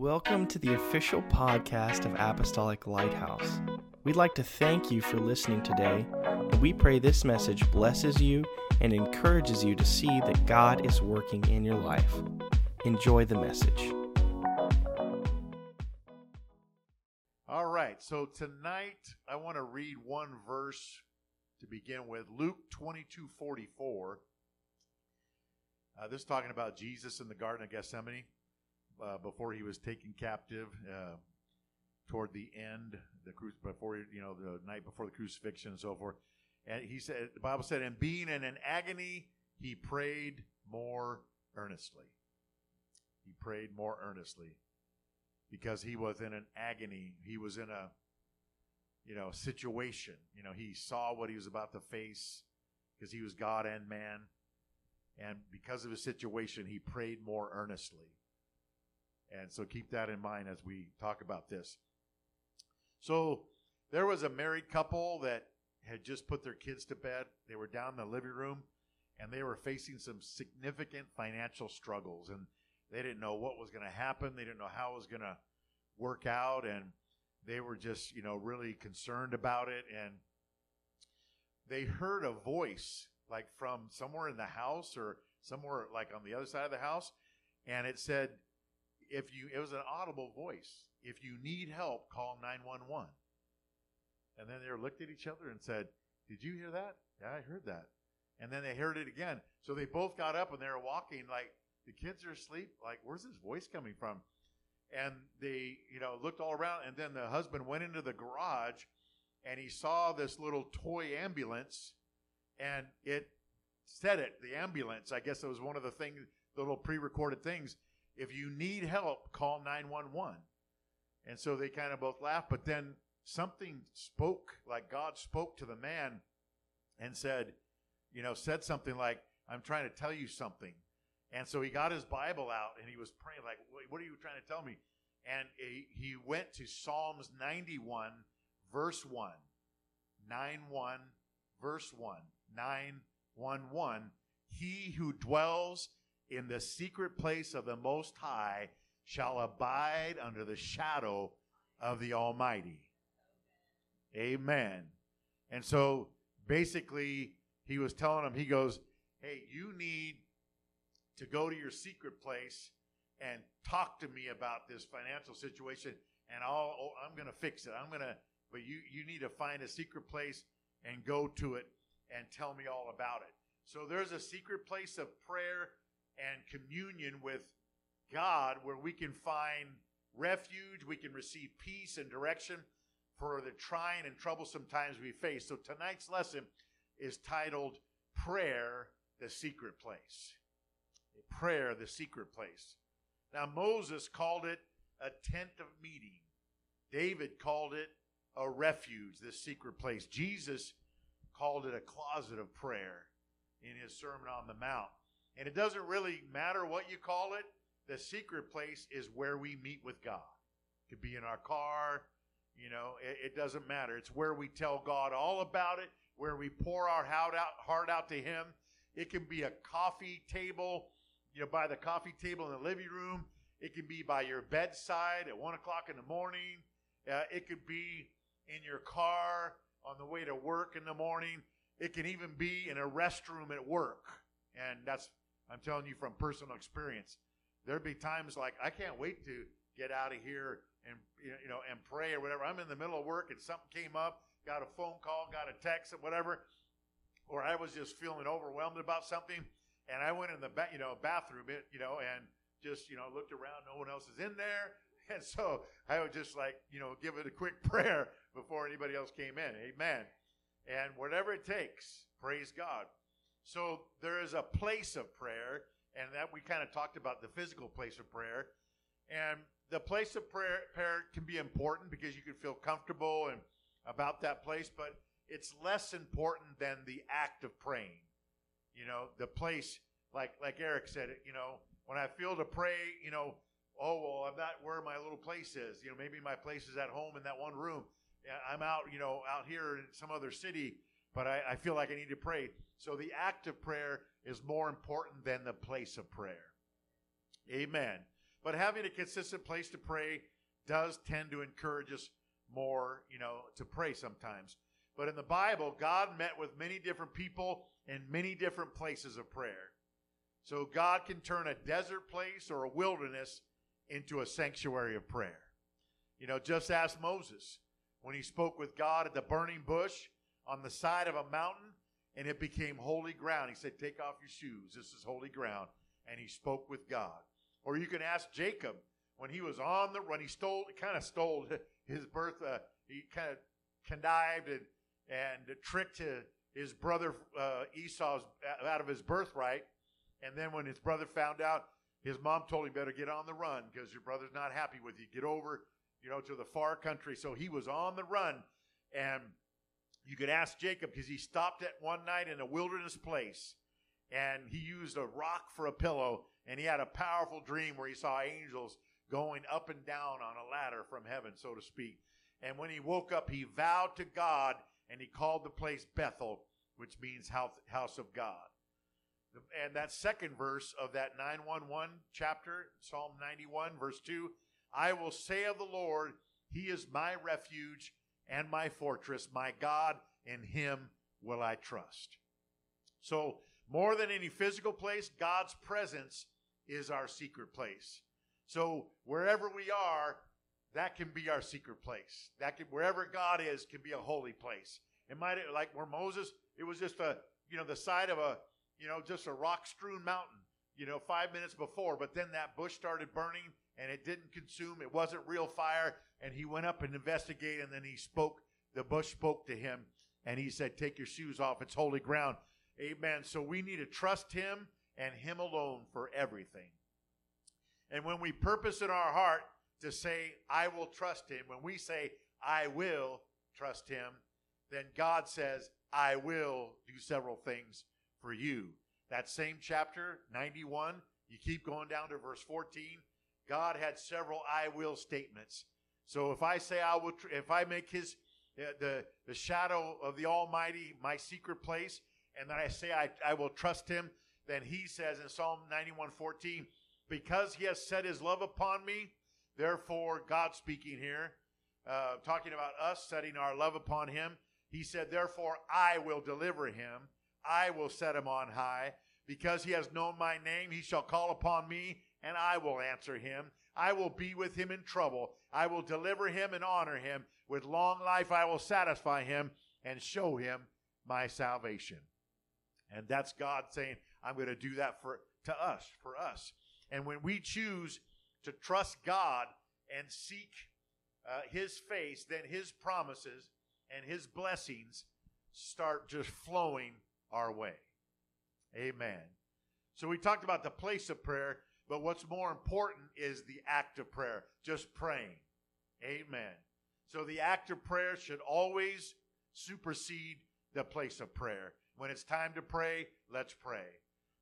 Welcome to the official podcast of Apostolic Lighthouse. We'd like to thank you for listening today, and we pray this message blesses you and encourages you to see that God is working in your life. Enjoy the message. All right, so tonight I want to read one verse to begin with Luke 22 44. Uh, this is talking about Jesus in the Garden of Gethsemane uh, before he was taken captive uh, toward the end, the cru- before you know the night before the crucifixion and so forth. And he said, the Bible said, and being in an agony, he prayed more earnestly. He prayed more earnestly because he was in an agony. He was in a you know situation. You know, he saw what he was about to face because he was God and man. And because of his situation, he prayed more earnestly. And so keep that in mind as we talk about this. So there was a married couple that had just put their kids to bed. They were down in the living room and they were facing some significant financial struggles and they didn't know what was going to happen. They didn't know how it was going to work out and they were just, you know, really concerned about it and they heard a voice like from somewhere in the house or somewhere like on the other side of the house and it said if you it was an audible voice. If you need help call 911 and then they looked at each other and said did you hear that? Yeah i heard that. And then they heard it again. So they both got up and they were walking like the kids are asleep. Like where's this voice coming from? And they you know looked all around. And then the husband went into the garage and he saw this little toy ambulance and it said it the ambulance. I guess it was one of the things the little pre-recorded things if you need help, call 911. And so they kind of both laughed, but then something spoke, like God spoke to the man and said, you know, said something like, I'm trying to tell you something. And so he got his Bible out and he was praying, like, what are you trying to tell me? And he, went to Psalms 91, verse 1. 9 1, verse 1. 9 1 1. He who dwells in the secret place of the Most High shall abide under the shadow of the Almighty. Amen. And so basically, he was telling him, he goes, Hey, you need to go to your secret place and talk to me about this financial situation, and I'll, oh, I'm going to fix it. I'm going to, but you, you need to find a secret place and go to it and tell me all about it. So there's a secret place of prayer and communion with God where we can find refuge, we can receive peace and direction for the trying and troublesome times we face. So tonight's lesson is titled Prayer, the Secret Place. Prayer, the Secret Place. Now, Moses called it a tent of meeting. David called it a refuge, this secret place. Jesus called it a closet of prayer in his Sermon on the Mount. And it doesn't really matter what you call it. The secret place is where we meet with God. It could be in our car, you know, it, it doesn't matter. It's where we tell God all about it, where we pour our heart out, heart out to Him. It can be a coffee table, you know, by the coffee table in the living room. It can be by your bedside at one o'clock in the morning. Uh, it could be in your car on the way to work in the morning. It can even be in a restroom at work. And that's I'm telling you from personal experience. There'd be times like I can't wait to get out of here and you know and pray or whatever. I'm in the middle of work and something came up, got a phone call, got a text, or whatever, or I was just feeling overwhelmed about something, and I went in the ba- you know bathroom, you know, and just you know looked around, no one else is in there, and so I would just like you know give it a quick prayer before anybody else came in. Amen. And whatever it takes, praise God. So there is a place of prayer, and that we kind of talked about the physical place of prayer. And the place of prayer, prayer can be important because you can feel comfortable and about that place, but it's less important than the act of praying. You know, the place, like like Eric said, it, you know, when I feel to pray, you know, oh well, I'm not where my little place is. You know, maybe my place is at home in that one room. I'm out, you know, out here in some other city but I, I feel like I need to pray. So the act of prayer is more important than the place of prayer. Amen. But having a consistent place to pray does tend to encourage us more, you know, to pray sometimes. But in the Bible, God met with many different people in many different places of prayer. So God can turn a desert place or a wilderness into a sanctuary of prayer. You know, just ask Moses when he spoke with God at the burning bush on the side of a mountain and it became holy ground. He said, Take off your shoes. This is holy ground. And he spoke with God. Or you can ask Jacob when he was on the run. He stole, kind of stole his birth. Uh, he kind of connived and, and tricked his brother uh, Esau's out of his birthright. And then when his brother found out, his mom told him, better get on the run because your brother's not happy with you. Get over, you know, to the far country. So he was on the run. And you could ask Jacob because he stopped at one night in a wilderness place and he used a rock for a pillow and he had a powerful dream where he saw angels going up and down on a ladder from heaven, so to speak. And when he woke up, he vowed to God and he called the place Bethel, which means house of God. And that second verse of that 911 chapter, Psalm 91, verse 2 I will say of the Lord, He is my refuge and my fortress, my God, in Him will I trust. So, more than any physical place, God's presence is our secret place. So, wherever we are, that can be our secret place. That can, wherever God is, can be a holy place. It might, like where Moses, it was just a, you know, the side of a, you know, just a rock strewn mountain, you know, five minutes before. But then that bush started burning and it didn't consume. It wasn't real fire. And he went up and investigated and then he spoke. The bush spoke to him and he said, Take your shoes off. It's holy ground. Amen. So we need to trust him and him alone for everything. And when we purpose in our heart to say, I will trust him, when we say, I will trust him, then God says, I will do several things for you. That same chapter, 91, you keep going down to verse 14. God had several I will statements. So if I say I will, if I make his, uh, the, the shadow of the Almighty my secret place, and then I say I, I will trust him, then he says in Psalm 91 14, because he has set his love upon me, therefore, God speaking here, uh, talking about us setting our love upon him, he said, Therefore, I will deliver him. I will set him on high. Because he has known my name, he shall call upon me, and I will answer him. I will be with him in trouble. I will deliver him and honor him. With long life, I will satisfy him and show him my salvation. And that's God saying, I'm going to do that for to us, for us. And when we choose to trust God and seek uh, his face, then his promises and his blessings start just flowing our way. Amen. So we talked about the place of prayer, but what's more important is the act of prayer, just praying. Amen. So the act of prayer should always supersede the place of prayer. When it's time to pray, let's pray.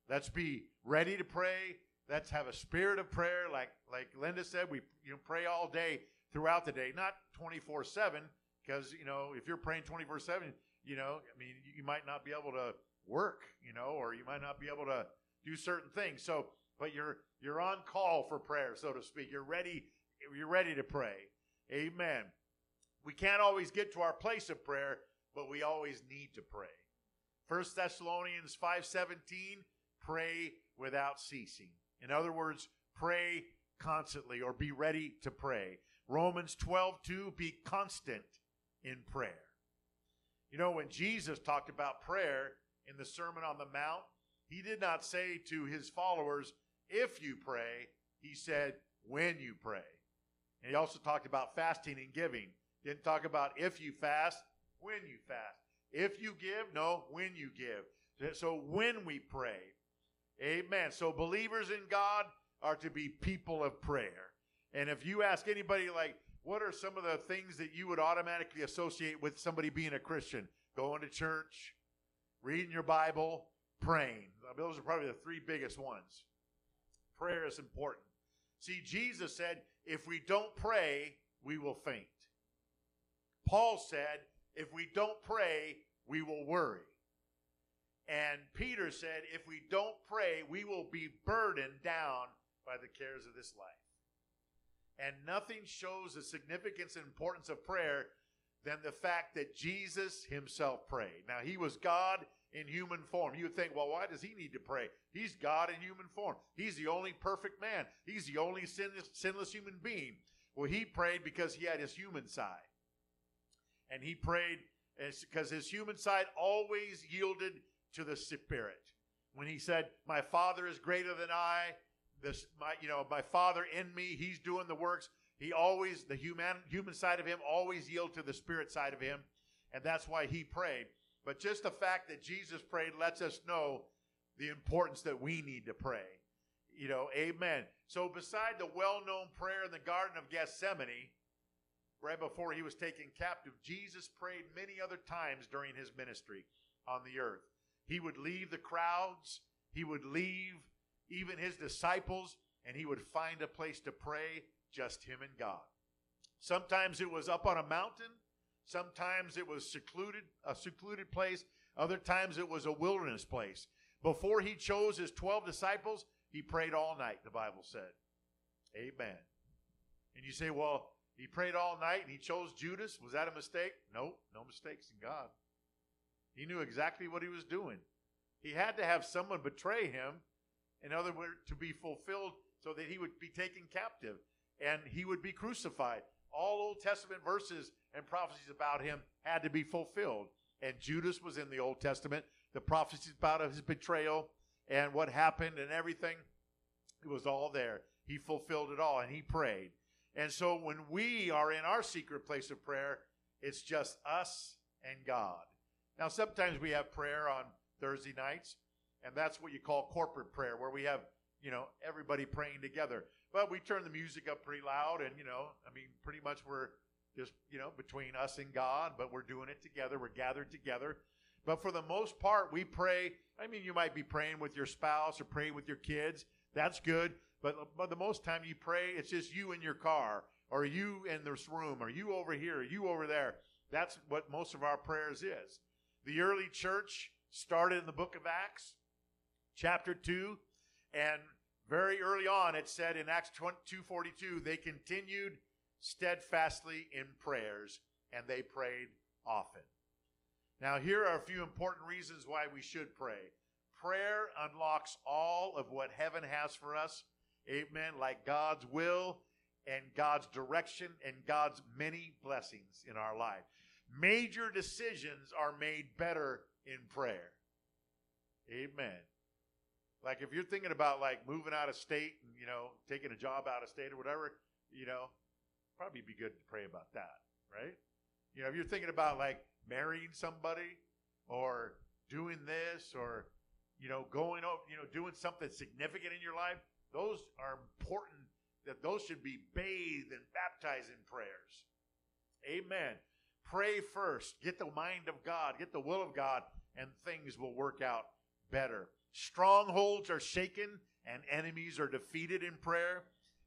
Let's be ready to pray. Let's have a spirit of prayer, like like Linda said. We you know pray all day throughout the day, not twenty four seven, because you know if you're praying twenty four seven, you know, I mean, you might not be able to work, you know, or you might not be able to do certain things. So, but you're you're on call for prayer, so to speak. You're ready. You're ready to pray. Amen. We can't always get to our place of prayer, but we always need to pray. First Thessalonians 5:17, pray without ceasing. In other words, pray constantly or be ready to pray. Romans 12:2, be constant in prayer. You know, when Jesus talked about prayer in the Sermon on the Mount, he did not say to his followers, if you pray, he said, when you pray. And he also talked about fasting and giving. Didn't talk about if you fast, when you fast. If you give, no, when you give. So when we pray. Amen. So believers in God are to be people of prayer. And if you ask anybody, like, what are some of the things that you would automatically associate with somebody being a Christian? Going to church, reading your Bible, praying. Those are probably the three biggest ones. Prayer is important. See, Jesus said, if we don't pray, we will faint. Paul said, if we don't pray, we will worry. And Peter said, if we don't pray, we will be burdened down by the cares of this life. And nothing shows the significance and importance of prayer than the fact that Jesus himself prayed. Now, he was God in human form. You would think, well, why does he need to pray? He's God in human form. He's the only perfect man, he's the only sinless, sinless human being. Well, he prayed because he had his human side. And he prayed because his human side always yielded to the Spirit. When he said, My Father is greater than I, this my you know, my Father in me, he's doing the works. He always, the human human side of him always yield to the spirit side of him. And that's why he prayed. But just the fact that Jesus prayed lets us know the importance that we need to pray. You know, amen. So, beside the well known prayer in the Garden of Gethsemane, right before he was taken captive, Jesus prayed many other times during his ministry on the earth. He would leave the crowds, he would leave even his disciples, and he would find a place to pray, just him and God. Sometimes it was up on a mountain, sometimes it was secluded, a secluded place, other times it was a wilderness place. Before he chose his 12 disciples, he prayed all night, the Bible said. Amen. And you say, well, he prayed all night and he chose Judas. Was that a mistake? No, no mistakes in God. He knew exactly what he was doing. He had to have someone betray him, in other words, to be fulfilled so that he would be taken captive and he would be crucified. All Old Testament verses and prophecies about him had to be fulfilled. And Judas was in the Old Testament. The prophecies about his betrayal and what happened and everything, it was all there. He fulfilled it all and he prayed. And so when we are in our secret place of prayer, it's just us and God. Now, sometimes we have prayer on Thursday nights, and that's what you call corporate prayer, where we have, you know, everybody praying together. But we turn the music up pretty loud, and, you know, I mean, pretty much we're just, you know, between us and God, but we're doing it together. We're gathered together. But for the most part, we pray. I mean, you might be praying with your spouse or praying with your kids. That's good. But, but the most time you pray, it's just you in your car, or you in this room, or you over here, or you over there. That's what most of our prayers is. The early church started in the book of Acts, chapter 2, and very early on it said in Acts 2:42 they continued steadfastly in prayers and they prayed often. Now here are a few important reasons why we should pray. Prayer unlocks all of what heaven has for us. Amen. Like God's will and God's direction and God's many blessings in our life. Major decisions are made better in prayer. Amen. Like if you're thinking about like moving out of state and you know taking a job out of state or whatever, you know, probably be good to pray about that, right? You know, if you're thinking about like marrying somebody or doing this or you know going over, you know, doing something significant in your life, those are important. That those should be bathed and baptized in prayers. Amen. Pray first. Get the mind of God, get the will of God, and things will work out better. Strongholds are shaken and enemies are defeated in prayer.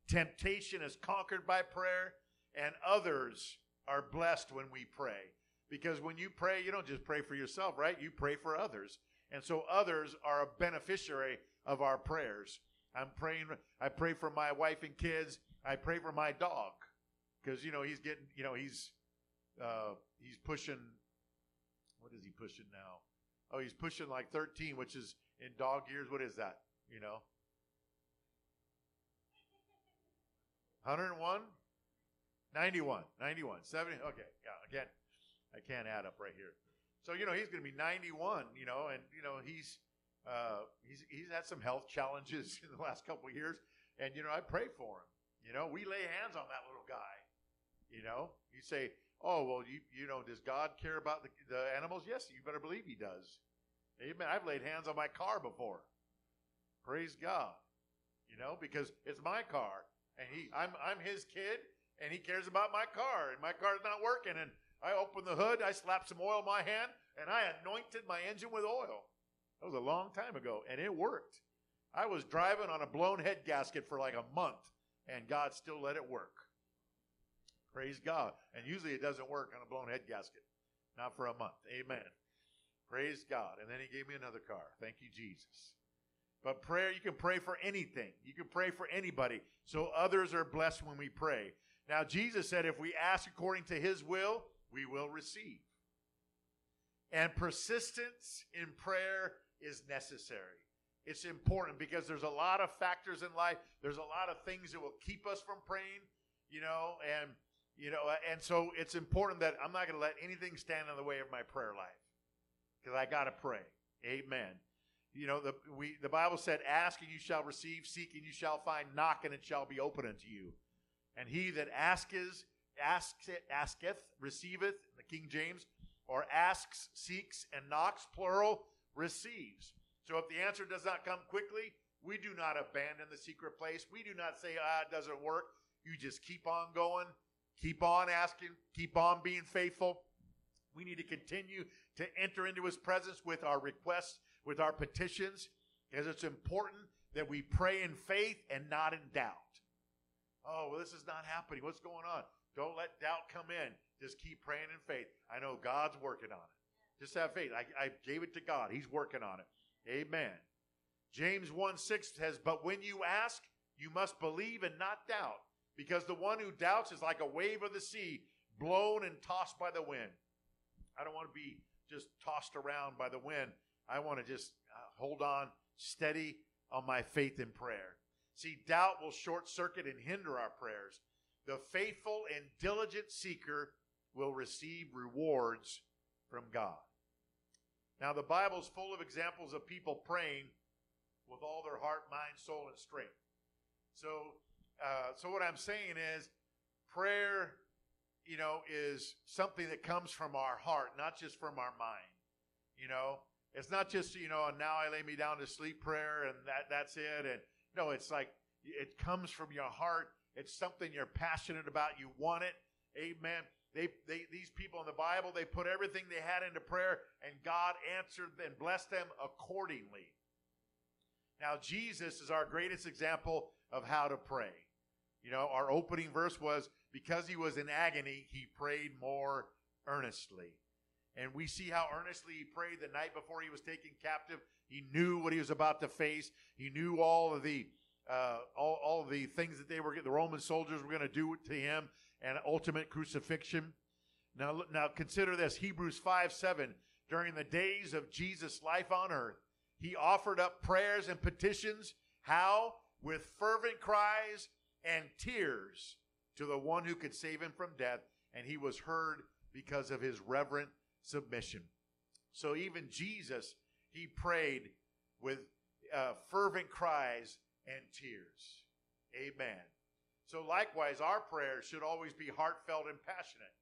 Temptation is conquered by prayer, and others are blessed when we pray. Because when you pray, you don't just pray for yourself, right? You pray for others. And so others are a beneficiary of our prayers. I'm praying, I pray for my wife and kids. I pray for my dog because, you know, he's getting, you know, he's uh, he's pushing. What is he pushing now? Oh, he's pushing like 13, which is in dog years. What is that? You know, 101, 91, 91, 70. Okay, yeah. Again, I can't add up right here. So you know he's going to be 91. You know, and you know he's uh, he's he's had some health challenges in the last couple of years, and you know I pray for him. You know, we lay hands on that little guy. You know, you say, Oh, well, you, you know, does God care about the, the animals? Yes, you better believe He does. Amen. I've laid hands on my car before. Praise God. You know, because it's my car. And he I'm I'm his kid and he cares about my car. And my car's not working. And I open the hood, I slap some oil in my hand, and I anointed my engine with oil. That was a long time ago, and it worked. I was driving on a blown head gasket for like a month, and God still let it work. Praise God. And usually it doesn't work on a blown head gasket. Not for a month. Amen. Praise God. And then he gave me another car. Thank you, Jesus. But prayer, you can pray for anything. You can pray for anybody. So others are blessed when we pray. Now, Jesus said, if we ask according to his will, we will receive. And persistence in prayer is necessary. It's important because there's a lot of factors in life. There's a lot of things that will keep us from praying, you know, and you know, and so it's important that I'm not going to let anything stand in the way of my prayer life because I got to pray. Amen. You know, the we the Bible said, "Ask and you shall receive; seek and you shall find; knock and it shall be open unto you." And he that asketh, asks, asketh, receiveth, the King James, or asks, seeks, and knocks, plural, receives. So if the answer does not come quickly, we do not abandon the secret place. We do not say, ah, it doesn't work. You just keep on going, keep on asking, keep on being faithful. We need to continue to enter into his presence with our requests, with our petitions, because it's important that we pray in faith and not in doubt. Oh, well, this is not happening. What's going on? Don't let doubt come in. Just keep praying in faith. I know God's working on it. Just have faith. I, I gave it to God. He's working on it. Amen. James 1 6 says, But when you ask, you must believe and not doubt, because the one who doubts is like a wave of the sea, blown and tossed by the wind. I don't want to be just tossed around by the wind. I want to just uh, hold on steady on my faith in prayer. See, doubt will short circuit and hinder our prayers. The faithful and diligent seeker will receive rewards from God. Now, the Bible is full of examples of people praying with all their heart, mind, soul, and strength. So, uh, so what I'm saying is, prayer, you know, is something that comes from our heart, not just from our mind. You know, it's not just you know, and now I lay me down to sleep prayer, and that that's it. And no, it's like it comes from your heart. It's something you're passionate about. You want it. Amen. They, they, these people in the Bible, they put everything they had into prayer, and God answered and blessed them accordingly. Now, Jesus is our greatest example of how to pray. You know, our opening verse was because he was in agony, he prayed more earnestly. And we see how earnestly he prayed the night before he was taken captive. He knew what he was about to face. He knew all of the uh, all, all the things that they were the Roman soldiers were going to do to him and ultimate crucifixion. Now, now consider this Hebrews 5 7. During the days of Jesus' life on earth, he offered up prayers and petitions. How? With fervent cries and tears to the one who could save him from death, and he was heard because of his reverent submission. So even Jesus, he prayed with uh, fervent cries and tears. Amen. So, likewise, our prayers should always be heartfelt and passionate.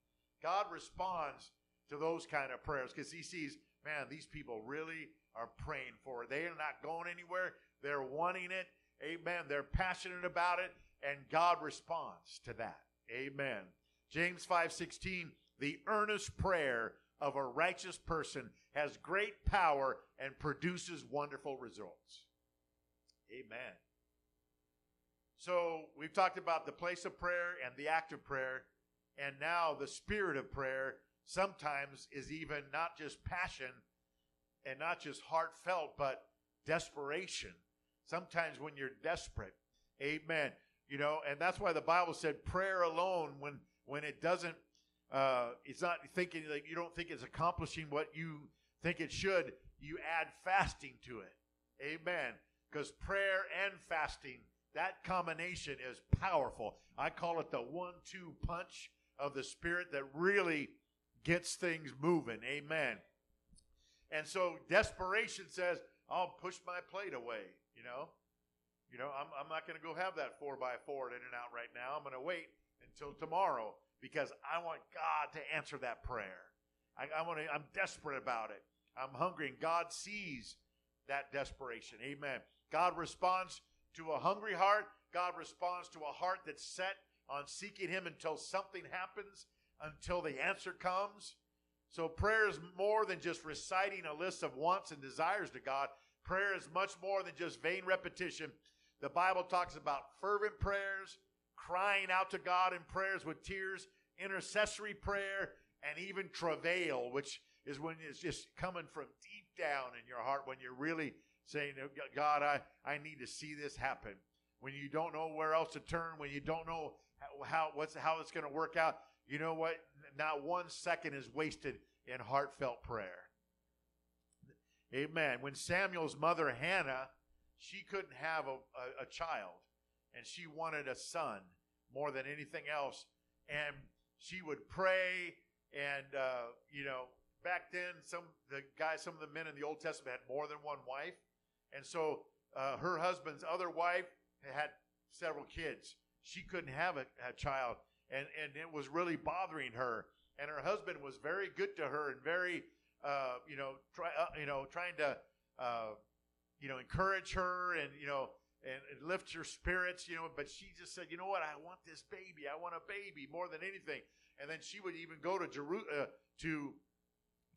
God responds to those kind of prayers because He sees, man, these people really are praying for it. They are not going anywhere, they're wanting it. Amen. They're passionate about it, and God responds to that. Amen. James 5:16, the earnest prayer of a righteous person has great power and produces wonderful results. Amen. So we've talked about the place of prayer and the act of prayer, and now the spirit of prayer sometimes is even not just passion and not just heartfelt, but desperation. Sometimes when you're desperate, amen. You know, and that's why the Bible said prayer alone, when when it doesn't, uh, it's not thinking like you don't think it's accomplishing what you think it should. You add fasting to it, amen. Because prayer and fasting that combination is powerful. I call it the one two punch of the Spirit that really gets things moving. Amen. And so desperation says, I'll push my plate away, you know. You know, I'm, I'm not going to go have that four by four at In-N-Out right now. I'm going to wait until tomorrow because I want God to answer that prayer. I, I want to, I'm desperate about it. I'm hungry, and God sees that desperation. Amen. God responds to a hungry heart, God responds to a heart that's set on seeking Him until something happens, until the answer comes. So prayer is more than just reciting a list of wants and desires to God. Prayer is much more than just vain repetition. The Bible talks about fervent prayers, crying out to God in prayers with tears, intercessory prayer, and even travail, which is when it's just coming from deep down in your heart when you're really saying, oh, God, I, I need to see this happen. When you don't know where else to turn, when you don't know how, how what's how it's going to work out, you know what? Not one second is wasted in heartfelt prayer. Amen. When Samuel's mother Hannah, she couldn't have a, a, a child, and she wanted a son more than anything else, and she would pray, and uh, you know, back then some the guys, some of the men in the Old Testament had more than one wife, and so uh, her husband's other wife had several kids. She couldn't have a, a child, and and it was really bothering her. And her husband was very good to her and very, uh, you know, try, uh, you know, trying to, uh, you know, encourage her and you know and, and lift her spirits, you know. But she just said, you know what, I want this baby. I want a baby more than anything. And then she would even go to Jeru- uh, to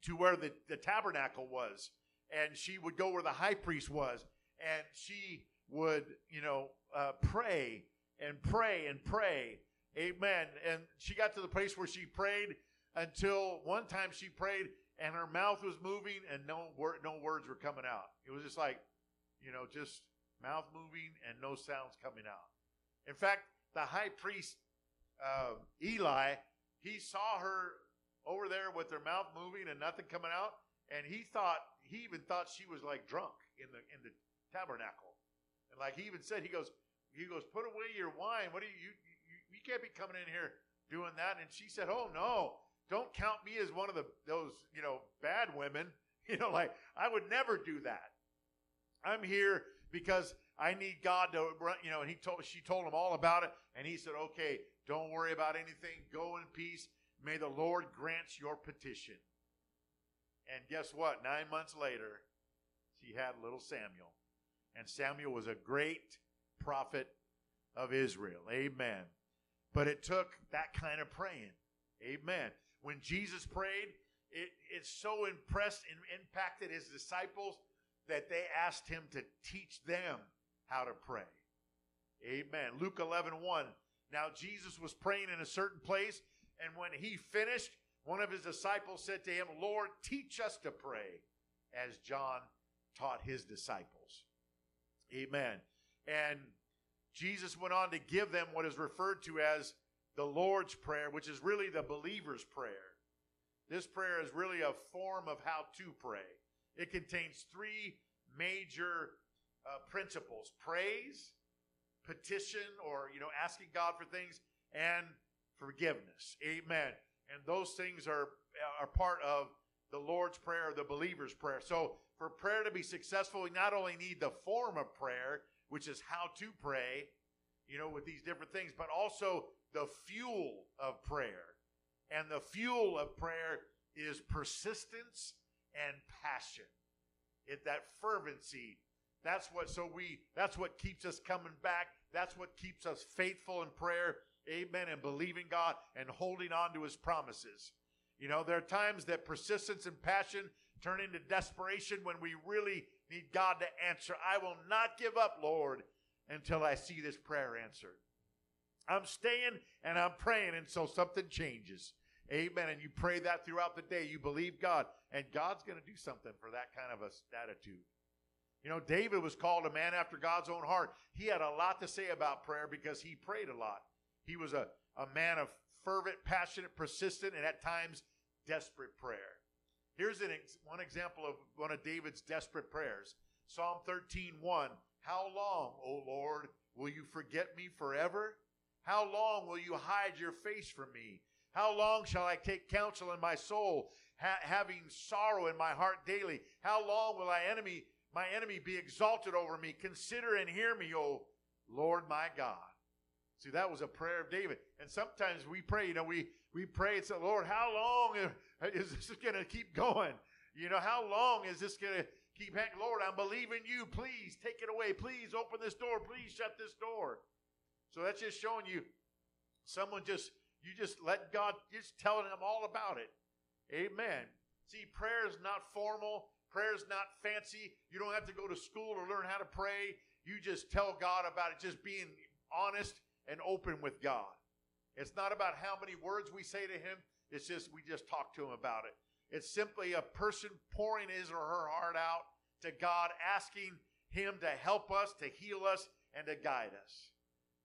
to where the, the tabernacle was, and she would go where the high priest was, and she would, you know, uh, pray and pray and pray. Amen. And she got to the place where she prayed until one time she prayed and her mouth was moving and no no words were coming out. It was just like, you know, just mouth moving and no sounds coming out. In fact, the high priest uh, Eli, he saw her over there with her mouth moving and nothing coming out, and he thought he even thought she was like drunk in the in the tabernacle, and like he even said, he goes, he goes, put away your wine. What do you you, you, you can't be coming in here doing that? And she said, oh no, don't count me as one of the those you know bad women. You know, like I would never do that. I'm here because I need God to, you know, and he told, she told him all about it. And he said, okay, don't worry about anything. Go in peace. May the Lord grant your petition. And guess what? Nine months later, she had little Samuel. And Samuel was a great prophet of Israel. Amen. But it took that kind of praying. Amen. When Jesus prayed, it, it so impressed and impacted his disciples that they asked him to teach them how to pray. Amen. Luke 11 1. Now, Jesus was praying in a certain place and when he finished, one of his disciples said to him, Lord, teach us to pray as John taught his disciples. Amen. And Jesus went on to give them what is referred to as the Lord's Prayer, which is really the believer's prayer. This prayer is really a form of how to pray. It contains three major uh, principles praise, petition, or, you know, asking God for things, and forgiveness. Amen. And those things are, are part of the Lord's Prayer, the believer's prayer. So, for prayer to be successful, we not only need the form of prayer, which is how to pray, you know, with these different things, but also the fuel of prayer. And the fuel of prayer is persistence and passion. It that fervency. That's what so we that's what keeps us coming back. That's what keeps us faithful in prayer. Amen. And believing God and holding on to his promises. You know, there are times that persistence and passion turn into desperation when we really need God to answer. I will not give up, Lord, until I see this prayer answered. I'm staying and I'm praying until something changes. Amen. And you pray that throughout the day. You believe God, and God's going to do something for that kind of a attitude. You know, David was called a man after God's own heart. He had a lot to say about prayer because he prayed a lot. He was a, a man of fervent, passionate, persistent, and at times desperate prayer. Here's an ex- one example of one of David's desperate prayers. Psalm 13, 1. How long, O Lord, will you forget me forever? How long will you hide your face from me? How long shall I take counsel in my soul, ha- having sorrow in my heart daily? How long will my enemy, my enemy be exalted over me? Consider and hear me, O Lord my God. See, that was a prayer of David. And sometimes we pray, you know, we, we pray and say, Lord, how long is this going to keep going? You know, how long is this going to keep hanging? Lord, I'm believing you. Please take it away. Please open this door. Please shut this door. So that's just showing you someone just you just let God, just telling them all about it. Amen. See, prayer is not formal. Prayer is not fancy. You don't have to go to school to learn how to pray. You just tell God about it, just being honest and open with God. It's not about how many words we say to Him. It's just we just talk to Him about it. It's simply a person pouring his or her heart out, to God, asking Him to help us, to heal us, and to guide us.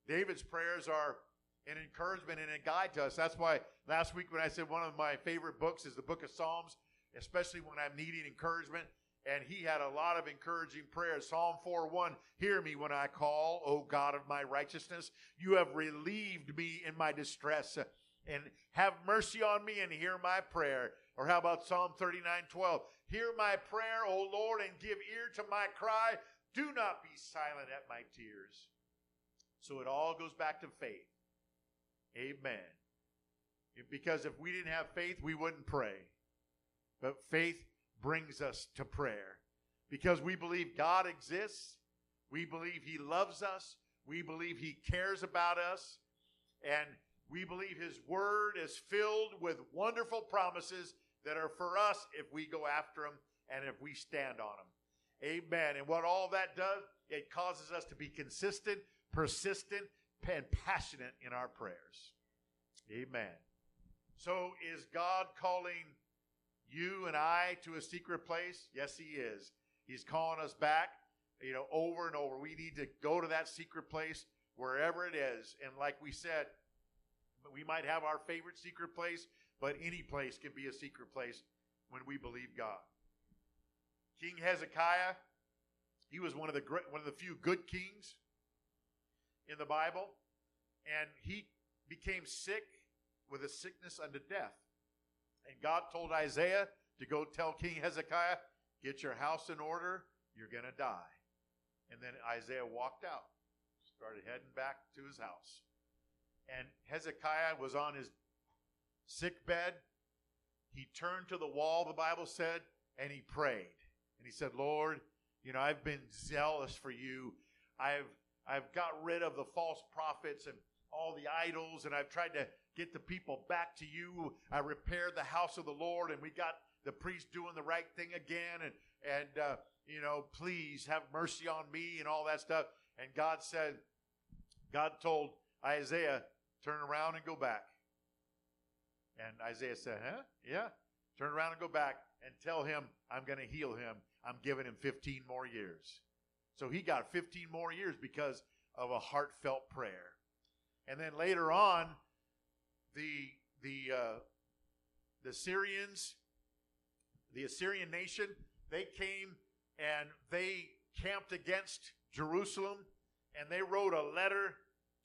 David's prayers are an encouragement and a guide to us. That's why last week when I said one of my favorite books is the book of Psalms, especially when I'm needing encouragement. And he had a lot of encouraging prayers. Psalm 4 1 Hear me when I call, O God of my righteousness. You have relieved me in my distress. And have mercy on me and hear my prayer. Or how about Psalm 39 12? Hear my prayer, O Lord, and give ear to my cry. Do not be silent at my tears. So it all goes back to faith. Amen. Because if we didn't have faith, we wouldn't pray. But faith brings us to prayer. Because we believe God exists, we believe He loves us, we believe He cares about us, and we believe His Word is filled with wonderful promises that are for us if we go after them and if we stand on them. Amen. And what all that does, it causes us to be consistent, persistent, and passionate in our prayers. Amen. So, is God calling you and I to a secret place? Yes, He is. He's calling us back, you know, over and over. We need to go to that secret place wherever it is. And like we said, we might have our favorite secret place, but any place can be a secret place when we believe God. King Hezekiah, he was one of the great, one of the few good kings in the Bible, and he became sick with a sickness unto death. And God told Isaiah to go tell King Hezekiah, Get your house in order, you're going to die. And then Isaiah walked out, started heading back to his house. And Hezekiah was on his sick bed. He turned to the wall, the Bible said, and he prayed. And he said, Lord, you know, I've been zealous for you. I've I've got rid of the false prophets and all the idols, and I've tried to get the people back to you. I repaired the house of the Lord, and we got the priest doing the right thing again, and and uh, you know, please have mercy on me and all that stuff. And God said, God told Isaiah, turn around and go back. And Isaiah said, huh? Yeah. Turn around and go back and tell him I'm going to heal him. I'm giving him 15 more years. So he got 15 more years because of a heartfelt prayer. And then later on, the the uh, the Syrians, the Assyrian nation, they came and they camped against Jerusalem, and they wrote a letter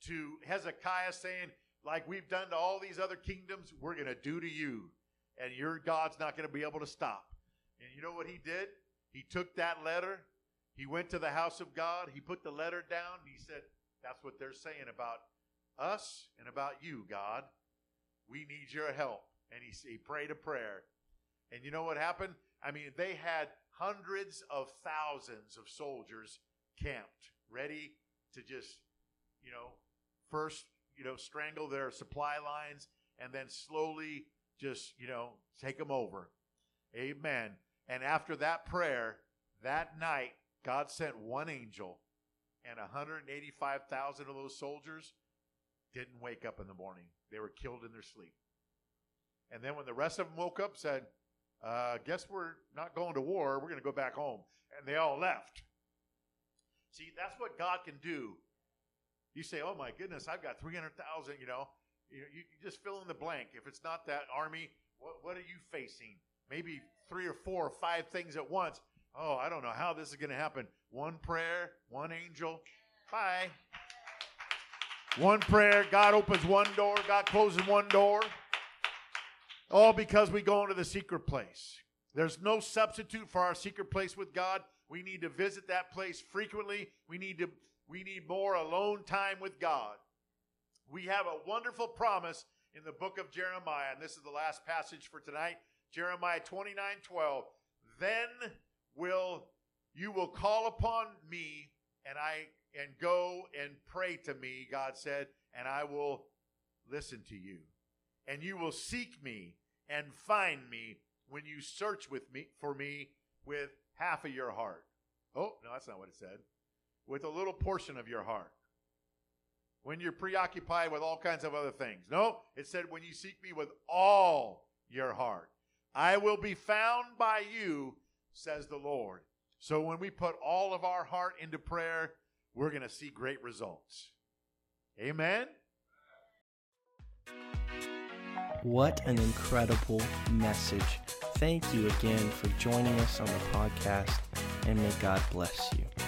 to Hezekiah saying, like we've done to all these other kingdoms, we're going to do to you, and your God's not going to be able to stop. And you know what he did? He took that letter, he went to the house of God, he put the letter down, he said, That's what they're saying about us and about you, God. We need your help. And he, he prayed a prayer. And you know what happened? I mean, they had hundreds of thousands of soldiers camped, ready to just, you know, first, you know, strangle their supply lines and then slowly just, you know, take them over. Amen. And after that prayer, that night, God sent one angel, and 185,000 of those soldiers didn't wake up in the morning. They were killed in their sleep. And then when the rest of them woke up, said, uh, "Guess we're not going to war. We're going to go back home." And they all left. See, that's what God can do. You say, "Oh my goodness, I've got 300,000," you know. You, you, just fill in the blank. If it's not that army, what, what are you facing? Maybe three or four or five things at once. Oh, I don't know how this is going to happen. One prayer, one angel. Bye. One prayer, God opens one door, God closes one door. All because we go into the secret place. There's no substitute for our secret place with God. We need to visit that place frequently. We need to we need more alone time with God. We have a wonderful promise in the book of Jeremiah, and this is the last passage for tonight. Jeremiah 29 12. Then will you will call upon me, and I and go and pray to me, God said, and I will listen to you. And you will seek me and find me when you search with me for me with half of your heart. Oh, no, that's not what it said. With a little portion of your heart. When you're preoccupied with all kinds of other things. No, it said when you seek me with all your heart. I will be found by you, says the Lord. So when we put all of our heart into prayer, we're going to see great results. Amen. What an incredible message. Thank you again for joining us on the podcast, and may God bless you.